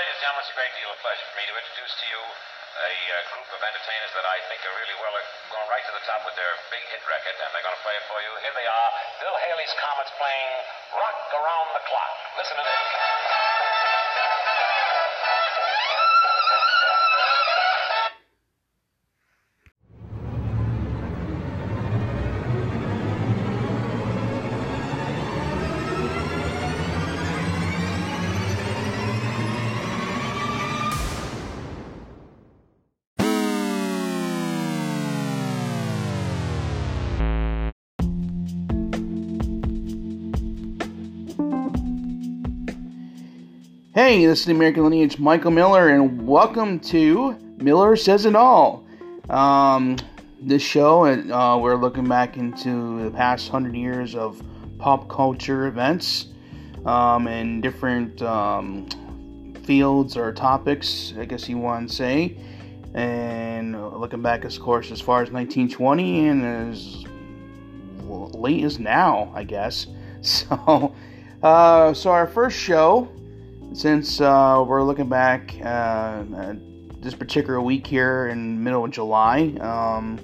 ladies and gentlemen, it's a great deal of pleasure for me to introduce to you a uh, group of entertainers that I think are really well going right to the top with their big hit record, and they're going to play it for you. Here they are, Bill Haley's Comets playing Rock Around the Clock. Listen to this. Hey, this is the American Lineage Michael Miller, and welcome to Miller Says It All. Um, this show, uh, we're looking back into the past hundred years of pop culture events um, and different um, fields or topics, I guess you want to say. And looking back, of course, as far as 1920 and as late as now, I guess. So, uh, so our first show since uh, we're looking back uh, this particular week here in middle of July, um,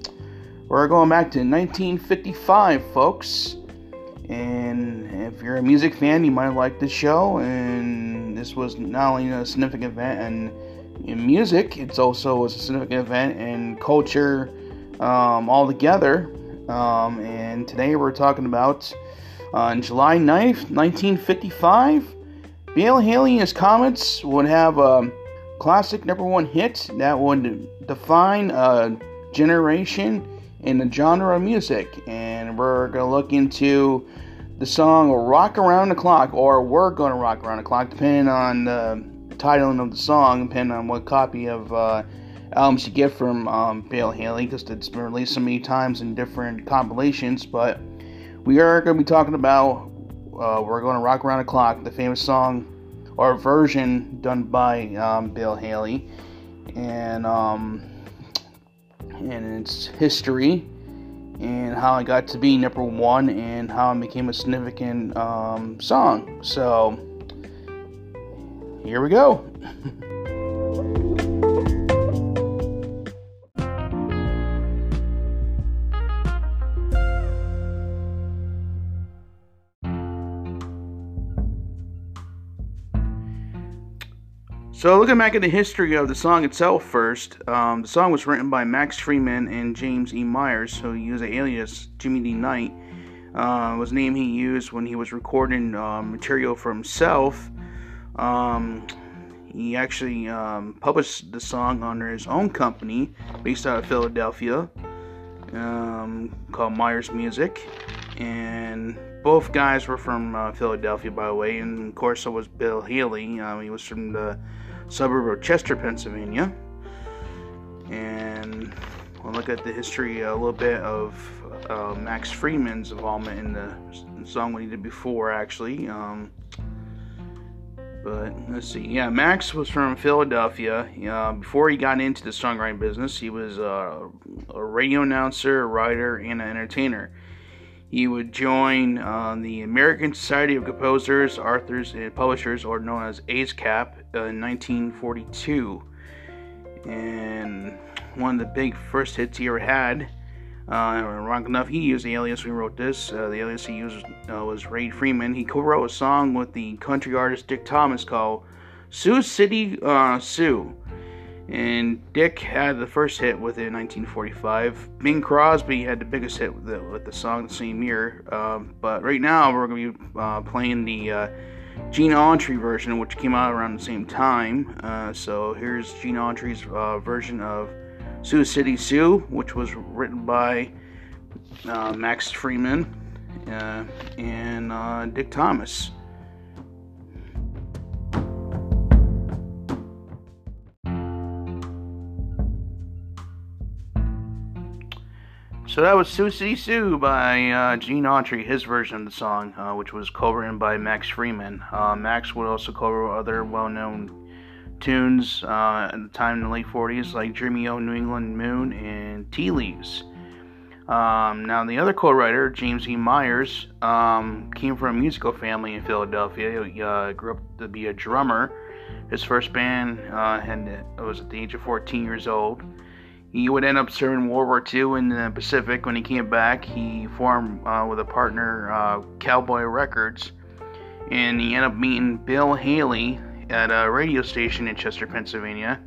we're going back to 1955, folks. And if you're a music fan, you might like this show. And this was not only a significant event in, in music, it's also a significant event in culture um, altogether. Um, and today we're talking about on uh, July 9th, 1955. Bill Haley and his Comets would have a classic number one hit that would define a generation in the genre of music. And we're going to look into the song Rock Around the Clock, or We're Going to Rock Around the Clock, depending on the titling of the song, depending on what copy of uh, albums you get from um, Bill Haley, because it's been released so many times in different compilations. But we are going to be talking about uh, We're Going to Rock Around the Clock, the famous song or version done by um, Bill Haley, and um, and its history, and how it got to be number one, and how it became a significant um, song. So here we go. So, looking back at the history of the song itself first, um, the song was written by Max Freedman and James E. Myers, who used the alias Jimmy D. Knight. Uh, was name he used when he was recording uh, material for himself. Um, he actually um, published the song under his own company based out of Philadelphia um, called Myers Music. And both guys were from uh, Philadelphia, by the way. And of course, so was Bill Haley. Um, he was from the suburb of Chester, Pennsylvania. And we'll look at the history a little bit of uh, Max Freedman's involvement in the song we did before, actually. Um, but let's see. Yeah, Max was from Philadelphia. Uh, before he got into the songwriting business, he was uh, a radio announcer, a writer, and an entertainer. He would join uh, the American Society of Composers, Authors, and Publishers, or known as ASCAP, uh, in 1942. And one of the big first hits he ever had, uh, wrong enough, he used the alias he wrote this. Uh, the alias he used uh, was Ray Freedman. He co wrote a song with the country artist Dick Thomas called Sioux City uh, Sue and Dick had the first hit with it in 1945. Bing Crosby had the biggest hit with the, with the song the same year. Um, but right now we're going to be uh, playing the uh, Gene Autry version, which came out around the same time. Uh, so here's Gene Autry's uh, version of Sioux City Sue, which was written by uh, Max Freedman uh, and Dick Thomas. So that was Sioux City Sue by uh, Gene Autry, his version of the song, uh, which was co-written by Max Freedman. Uh, Max would also cover other well-known tunes uh, at the time in the late 40s, like Dreamy O New England Moon and Tea Leaves. Um, now, the other co-writer, James E. Myers, um, came from a musical family in Philadelphia. He uh, grew up to be a drummer. His first band uh, had was at the age of 14 years old. He would end up serving World War II in the Pacific. When he came back, he formed uh, with a partner, uh, Cowboy Records, and he ended up meeting Bill Haley at a radio station in Chester, Pennsylvania,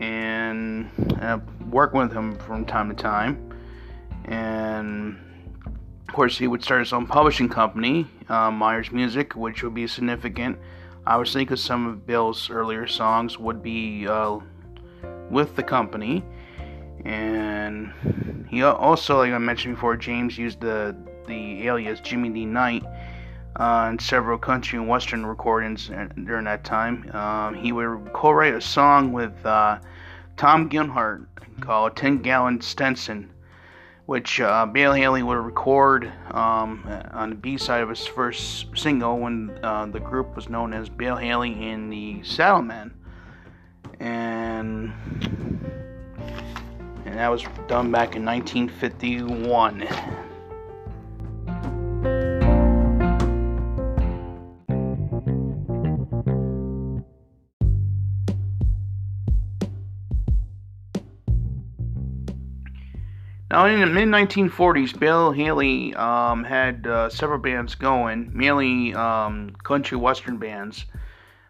and uh, working with him from time to time. And of course he would start his own publishing company, uh, Myers Music, which would be significant, obviously, because some of Bill's earlier songs would be uh, with the company, and he also, like I mentioned before, James used the the alias Jimmy D Knight uh, in several country and western recordings during that time. Um, he would co-write a song with uh, Tom Gilhart called "10 Gallon Stetson, which uh, Bill Haley would record um, on the B side of his first single when uh, the group was known as Bill Haley and the Saddlemen. And, and that was done back in 1951. Now, in the mid 1940s, Bill Haley um, had uh, several bands going, mainly um, country western bands.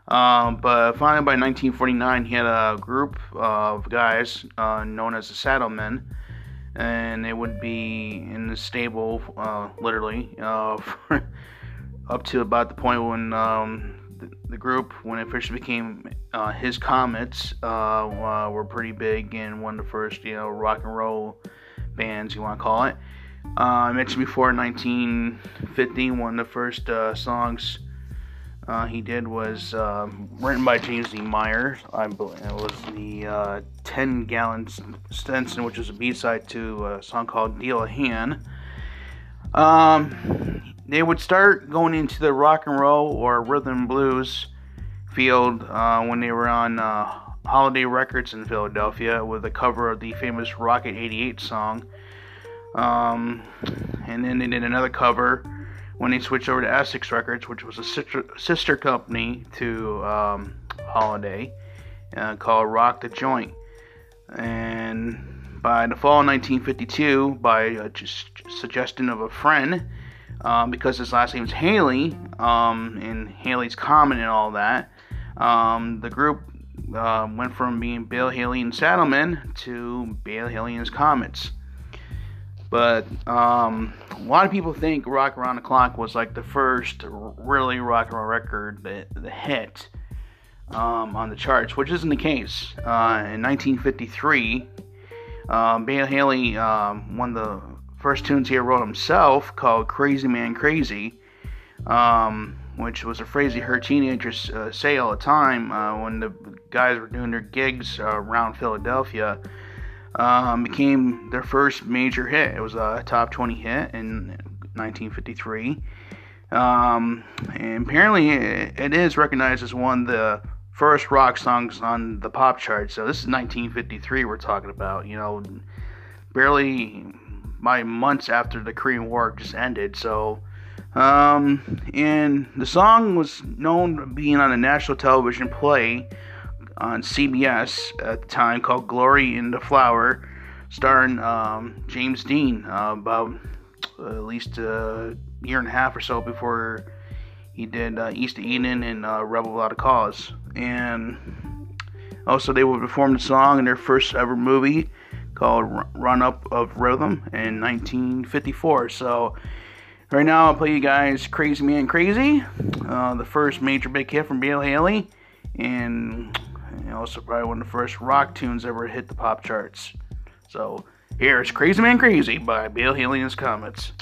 Um, but finally, by 1949, he had a group of guys uh, known as the Saddlemen, and they would be in the stable, uh, literally, uh, up to about the point when um, the, the, group, when it officially became uh, his Comets, uh, were pretty big and one of the first, you know, rock and roll bands you want to call it. Uh, I mentioned before 1950, one of the first uh, songs uh, he did was um, written by James E. Meyer. I believe it was the uh, 10 Gallon Stetson, which was a B side to a song called Deal a Hand. Um, they would start going into the rock and roll or rhythm blues field uh, when they were on uh, Holiday Records in Philadelphia with a cover of the famous Rocket 88 song. Um, and then they did another cover when they switched over to Essex Records, which was a sister, sister company to um, Holiday, uh, called Rock the Joint. And by the fall of 1952, by a suggestion of a friend, um, because his last name is Haley, um, and Haley's Comet and all that, um, the group uh, went from being Bill Haley and Saddlemen to Bill Haley and his Comets. But um, a lot of people think Rock Around the Clock was like the first really rock and roll record, that, the hit um, on the charts, which isn't the case. Uh, in 1953, um, Haley um, one of the first tunes he wrote himself called Crazy Man Crazy. Um, which was a phrase he heard teenagers uh, say all the time uh, when the guys were doing their gigs uh, around Philadelphia. Um, became their first major hit. It was a top 20 hit in 1953. Um, and apparently, it, it is recognized as one of the first rock songs on the pop chart. So, this is 1953 we're talking about, you know, barely by months after the Korean War just ended. So, um, and the song was known being on a national television play on CBS at the time called Glory in the Flower, starring um, James Dean uh, about uh, at least a year and a half or so before he did uh, East of Eden and uh, Rebel Without a Cause. And also, they would perform the song in their first ever movie called Round Up of Rhythm in 1954. So, Right now, I'll play you guys Crazy Man Crazy, uh, the first major big hit from Bill Haley, and also probably one of the first rock tunes ever hit the pop charts. So, here's Crazy Man Crazy by Bill Haley and his Comets.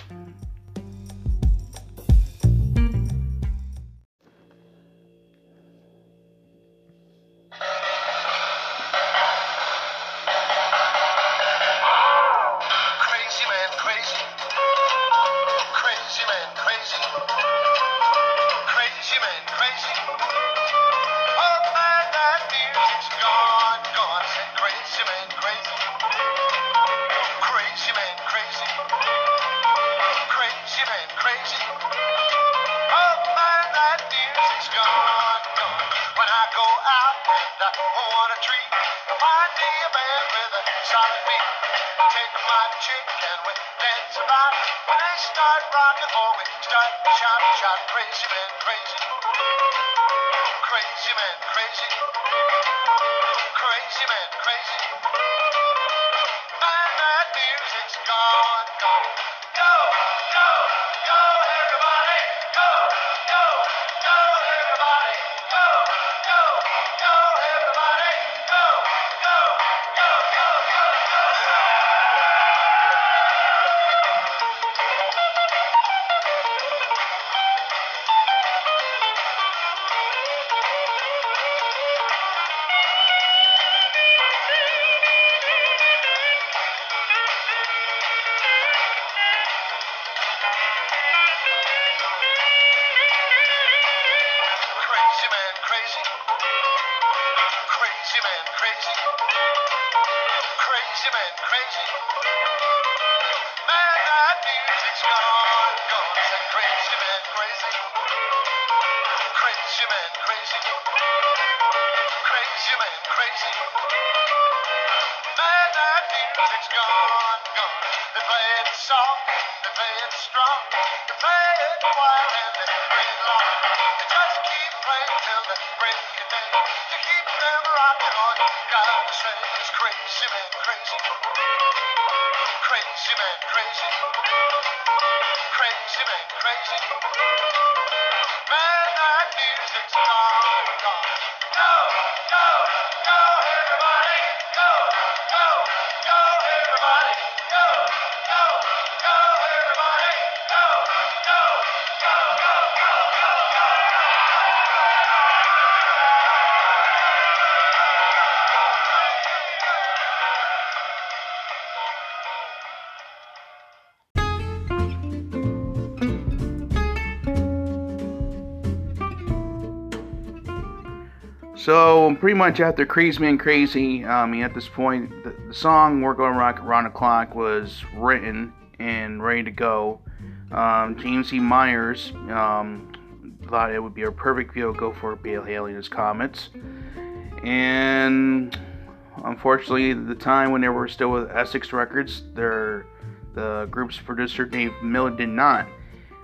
Solid beat. Take my chick and we dance about. When they start rocking, or we start shouting, shout crazy man, crazy. Crazy man. Crazy man, crazy. Crazy man, crazy. Man, that So pretty much after Crazy Man Crazy, I mean at this point the, the song "We're Gonna Rock Around the Clock" was written and ready to go. Um, James E. Myers um, thought it would be a perfect vehicle for Bill Haley and his Comets, and unfortunately, at the time when they were still with Essex Records, their the group's producer Dave Miller did not.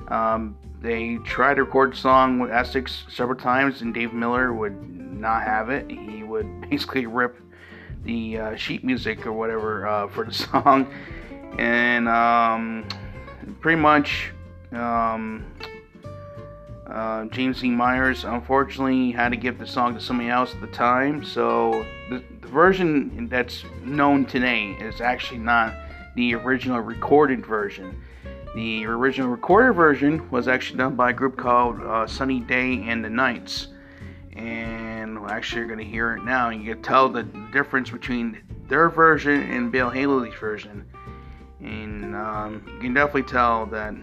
Um, they tried to record the song with Essex several times, and Dave Miller would not have it. He would basically rip the uh, sheet music or whatever uh, for the song, and um, pretty much um, uh, James E. Myers unfortunately had to give the song to somebody else at the time. So the, the version that's known today is actually not the original recorded version. The original recorded version was actually done by a group called uh, Sonny Dae and the Knights. And actually, you're going to hear it now. And you can tell the difference between their version and Bill Haley's version. And um, you can definitely tell that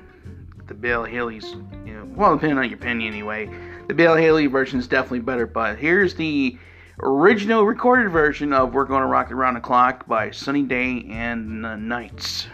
the Bill Haley's, you know, well, depending on your opinion anyway, the Bill Haley version is definitely better. But here's the original recorded version of We're Gonna Rock It Around the Clock by Sonny Dae and the Knights.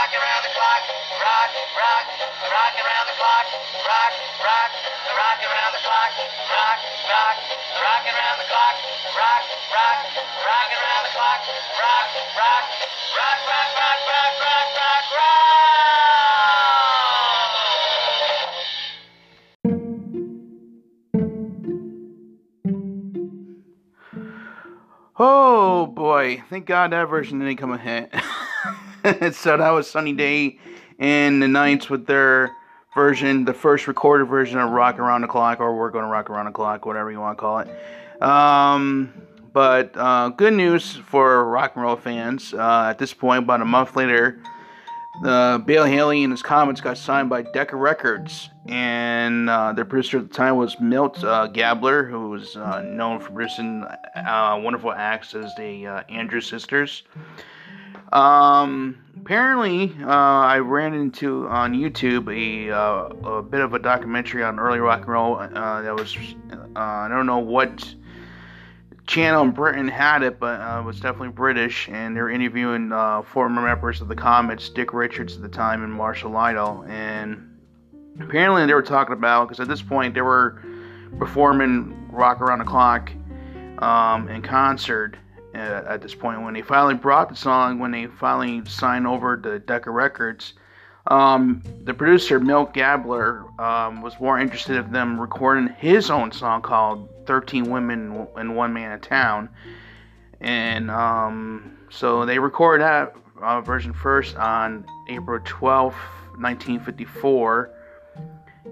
Rock, rock around the clock, rock, rock, rock around the clock, rock, rock, rock around the clock, rock, rock, rock around the clock, rock, rock, rock, rock, rock, rock, rock, rock, rock. Oh boy, thank God that version didn't come a hit. so that was Sonny Dae and the Knights with their version, the first recorded version of Rock Around the Clock, or We're Gonna Rock Around the Clock, whatever you want to call it. Um, but uh, good news for rock and roll fans. Uh, at this point, about a month later, the Bill Haley and his Comets got signed by Decca Records, and uh, their producer at the time was Milt uh, Gabler, who was uh, known for producing uh, wonderful acts as the uh, Andrews Sisters. Um, apparently, uh, I ran into on YouTube a, uh, a bit of a documentary on early rock and roll. Uh, that was uh, I don't know what channel in Britain had it, but uh, it was definitely British, and they were interviewing uh, former members of the Comets, Dick Richards at the time, and Marshall Lytle, and apparently they were talking about because at this point they were performing Rock Around the Clock um, in concert uh, at this point when they finally brought the song when they finally signed over to Decca Records. Um, the producer Milt Gabler um, was more interested in them recording his own song called 13 Women and One Man in Town. And um, so they recorded that uh, version first on April 12th, 1954.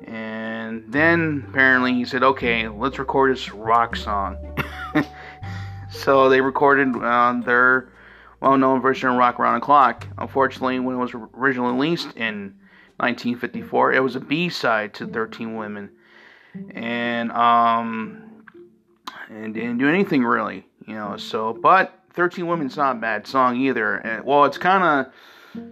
And then apparently he said, okay, let's record this rock song. so they recorded uh, their well-known version of Rock Around the Clock. Unfortunately, when it was originally released in 1954, it was a B-side to 13 Women, and um, and didn't do anything really, you know. So, but 13 Women's not a bad song either. And, well, it's kind of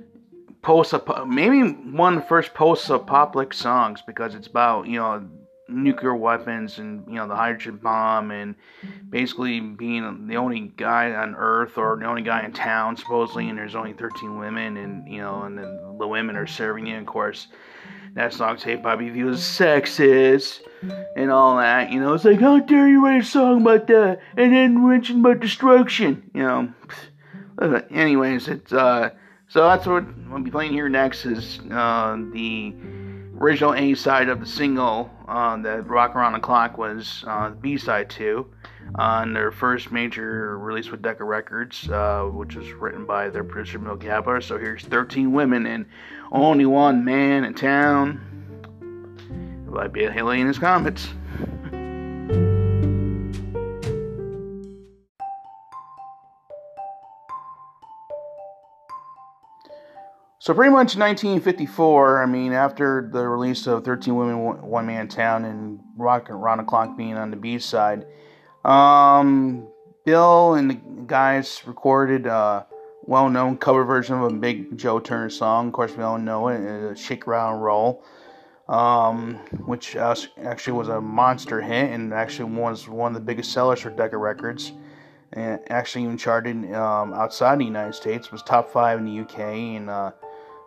post maybe one of the first post-apocalyptic songs because it's about you know nuclear weapons and you know the hydrogen bomb and basically being the only guy on earth or the only guy in town supposedly and there's only 13 women and you know and then the women are serving you of course that song tape probably viewed as sexist and all that you know it's like how dare you write a song about that and then mention about destruction? You know? Anyways it's uh so that's what i'll be playing here next is uh the original A side of the single uh, that Rock Around the Clock was uh, B side to on their first major release with Decca Records, uh, which was written by their producer Milt Gabler. So here's 13 Women and Only One Man in Town by Bill Haley and his Comets. So pretty much 1954. I mean, after the release of 13 Women, One Man Town, and Rock Around the Clock being on the B side, um, Bill and the guys recorded a well-known cover version of a Big Joe Turner song. Of course, we all know it, uh, "Shake, and Roll," um, which actually was a monster hit and actually was one of the biggest sellers for Decca Records. And actually even charted um, outside the United States. Was top five in the UK and uh,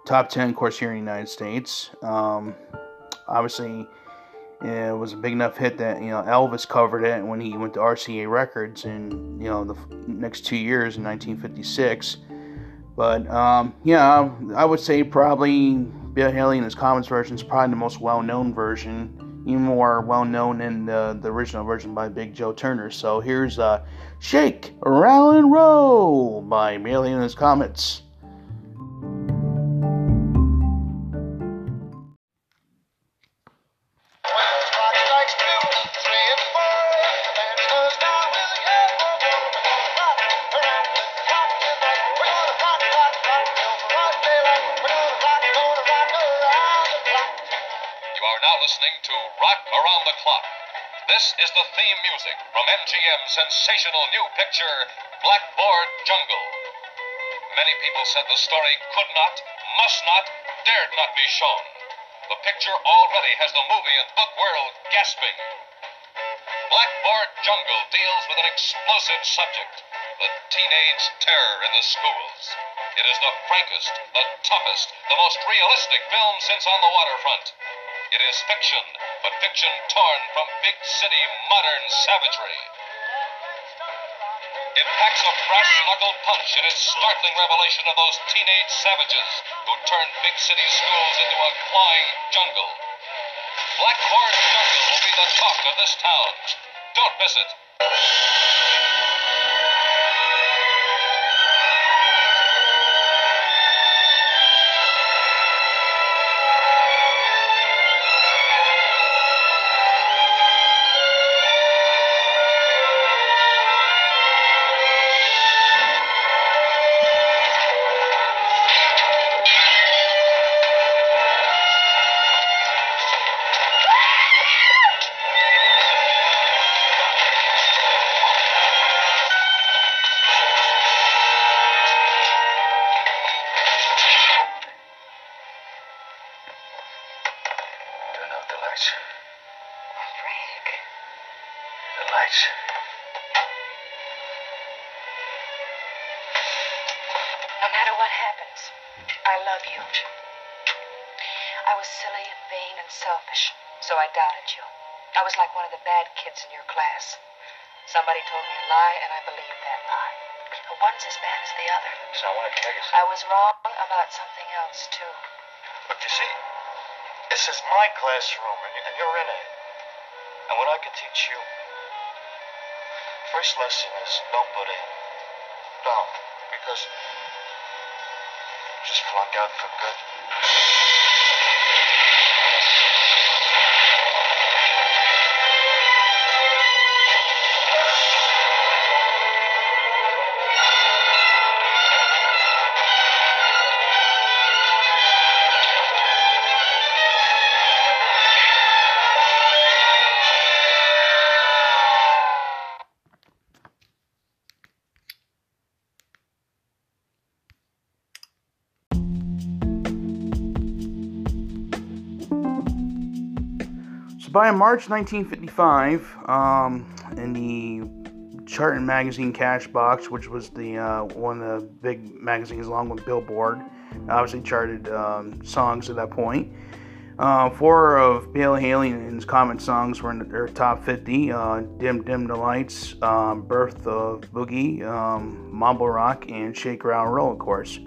top 10 of course here in the united states. Um, obviously it was a big enough hit that you know elvis covered it when he went to rca records in you know the next two years in 1956 but um, yeah i would say probably bill haley and his Comets version is probably the most well-known version even more well-known than the, the original version by big joe turner. So here's uh, shake rattle and roll by bill haley and his Comets listening to Rock Around the Clock. This is the theme music from MGM's sensational new picture, Blackboard Jungle. Many people said the story could not, must not, dared not be shown. The picture already has the movie and book world gasping. Blackboard Jungle deals with an explosive subject the teenage terror in the schools. It is the frankest, the toughest, the most realistic film since On the Waterfront. It is fiction, but fiction torn from big city modern savagery. It packs a brass knuckle punch in its startling revelation of those teenage savages who turned big city schools into a clawing jungle. Blackboard Jungle will be the talk of this town. Don't miss it. Matter what happens, I love you. I was silly and vain and selfish, so I doubted you. I was like one of the bad kids in your class. Somebody told me a lie, and I believed that lie. But one's as bad as the other. So I want to tell you I was wrong about something else, too. Look, you see, this is my classroom, and, you're in it. And what I can teach you, first lesson is don't put in. Don't, because just flunk out for good. So by March 1955, um, in the Chart and magazine Cash Box, which was the uh, one of the big magazines along with Billboard, obviously charted um, songs at that point. Uh, four of Bill Haley and his Comet songs were in their top 50. Uh, Dim Dim the Lights, um, Birth of Boogie, um, Mambo Rock, and Shake Rattle Roll, of course.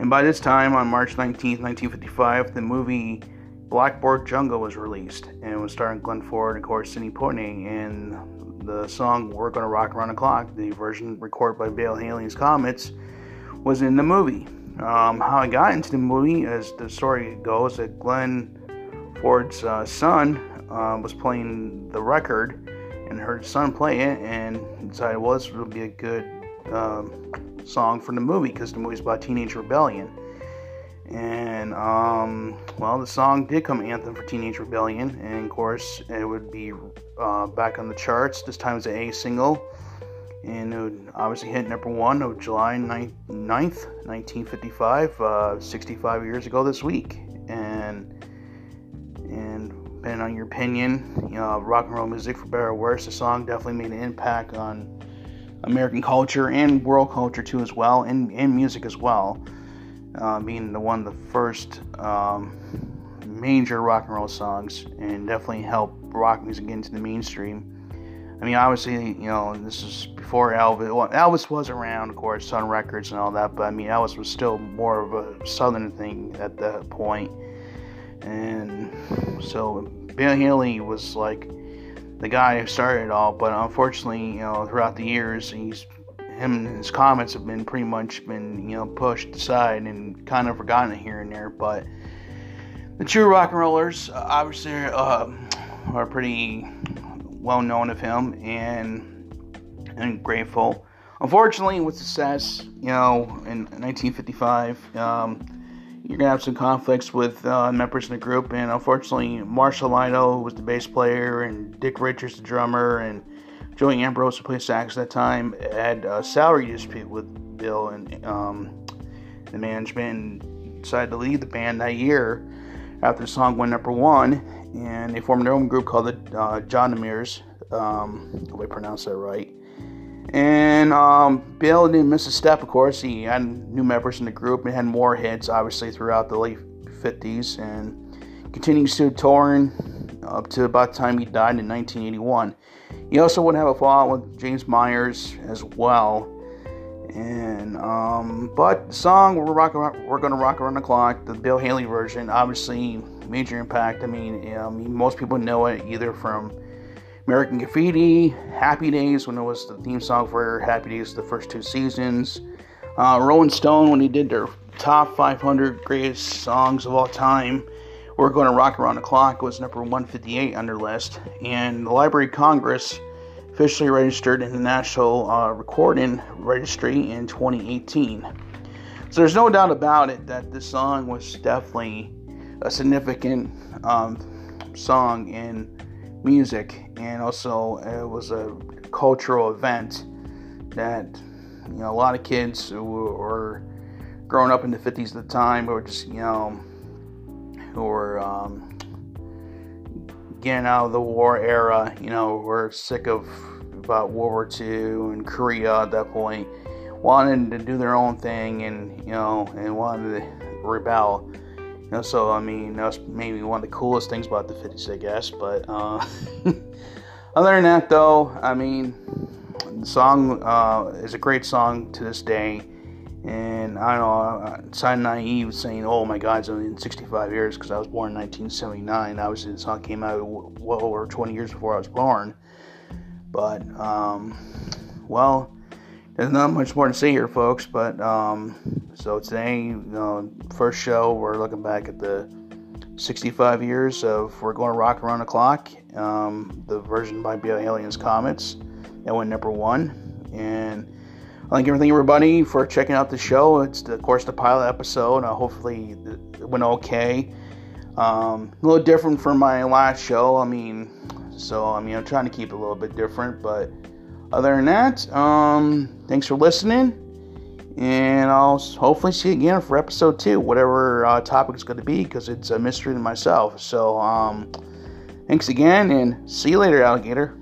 And by this time, on March 19th, 1955, the movie Blackboard Jungle was released, and it was starring Glenn Ford and, of course, Sidney Poitier. And the song "We're Gonna Rock Around the Clock," the version recorded by Bill Haley's Comets, was in the movie. Um, how I got into the movie, as the story goes, that Glenn Ford's uh, son uh, was playing the record and heard his son play it, and decided well, this would be a good um, song for the movie because the movie's about teenage rebellion. And um, well, the song did come anthem for Teenage Rebellion, and of course, it would be uh, back on the charts. This time as an A single, and it would obviously hit number one of July 9th, 1955, uh, 65 years ago this week. And and depending on your opinion, you know, rock and roll music, for better or worse, the song definitely made an impact on American culture and world culture too, as well, and, and music as well uh, being the one of the first um, major rock and roll songs, and definitely helped rock music get into the mainstream. I mean, obviously, you know, this is before Elvis. Well, Elvis was around, of course, on records and all that, but I mean, Elvis was still more of a southern thing at that point. And so, Bill Haley was like the guy who started it all, but unfortunately, you know, throughout the years, he's him and his Comets have been pretty much been you know pushed aside and kind of forgotten here and there. But the true rock and rollers obviously uh, are pretty well known of him and and grateful. Unfortunately, with success, you know, in 1955, um, you're gonna have some conflicts with uh, members in the group, and unfortunately, Marshall Lytle was the bass player, and Dick Richards the drummer, and Joey Ambrose, who played sax at that time, had a salary dispute with Bill and um, the management and decided to leave the band that year after the song went number one. And they formed their own group called the uh, Jodimars. Um, hope I pronounced that right. And um, Bill didn't miss a step, of course. He had new members in the group and had more hits, obviously, throughout the late 50s and continues to touring up to about the time he died in 1981. He also would have a fallout with James Myers as well. And um, but the song we're rock, we're gonna rock around the clock, the Bill Haley version, obviously major impact. I mean, um, most people know it either from American Graffiti, Happy Days when it was the theme song for Happy Days the first two seasons. Uh, Rolling Stone when he did their top 500 greatest songs of all time. We're going to rock around the clock was number 158 on their list, and the Library of Congress officially registered in the National uh, Recording Registry in 2018. So there's no doubt about it that this song was definitely a significant um, song in music, and also it was a cultural event that you know a lot of kids who were growing up in the 50s at the time were just you know were um, getting out of the war era you know were sick of about world war ii and korea at that point wanted to do their own thing and you know and wanted to rebel you know, so I mean that's maybe one of the coolest things about the 50s, I guess. But uh, other than that, though, I mean, the song uh, is a great song to this day. And I don't know, I'm naive saying, "Oh my God, it's only in 65 years" because I was born in 1979. Obviously, the song came out well over 20 years before I was born. But um, well, there's not much more to say here, folks. But um, so today, you know, first show, we're looking back at the 65 years of We're Going to Rock Around the Clock, um, the version by Bill Haley's Comets that went number one. And Thank everything, everybody, for checking out the show. It's, of course, the pilot episode. Uh, hopefully, it went okay. Um, a little different from my last show. I mean, so I mean, I'm trying to keep it a little bit different, but other than that, um, thanks for listening. And I'll hopefully see you again for episode two, whatever uh, topic it's going to be, because it's a mystery to myself. So, um, thanks again, and see you later, alligator.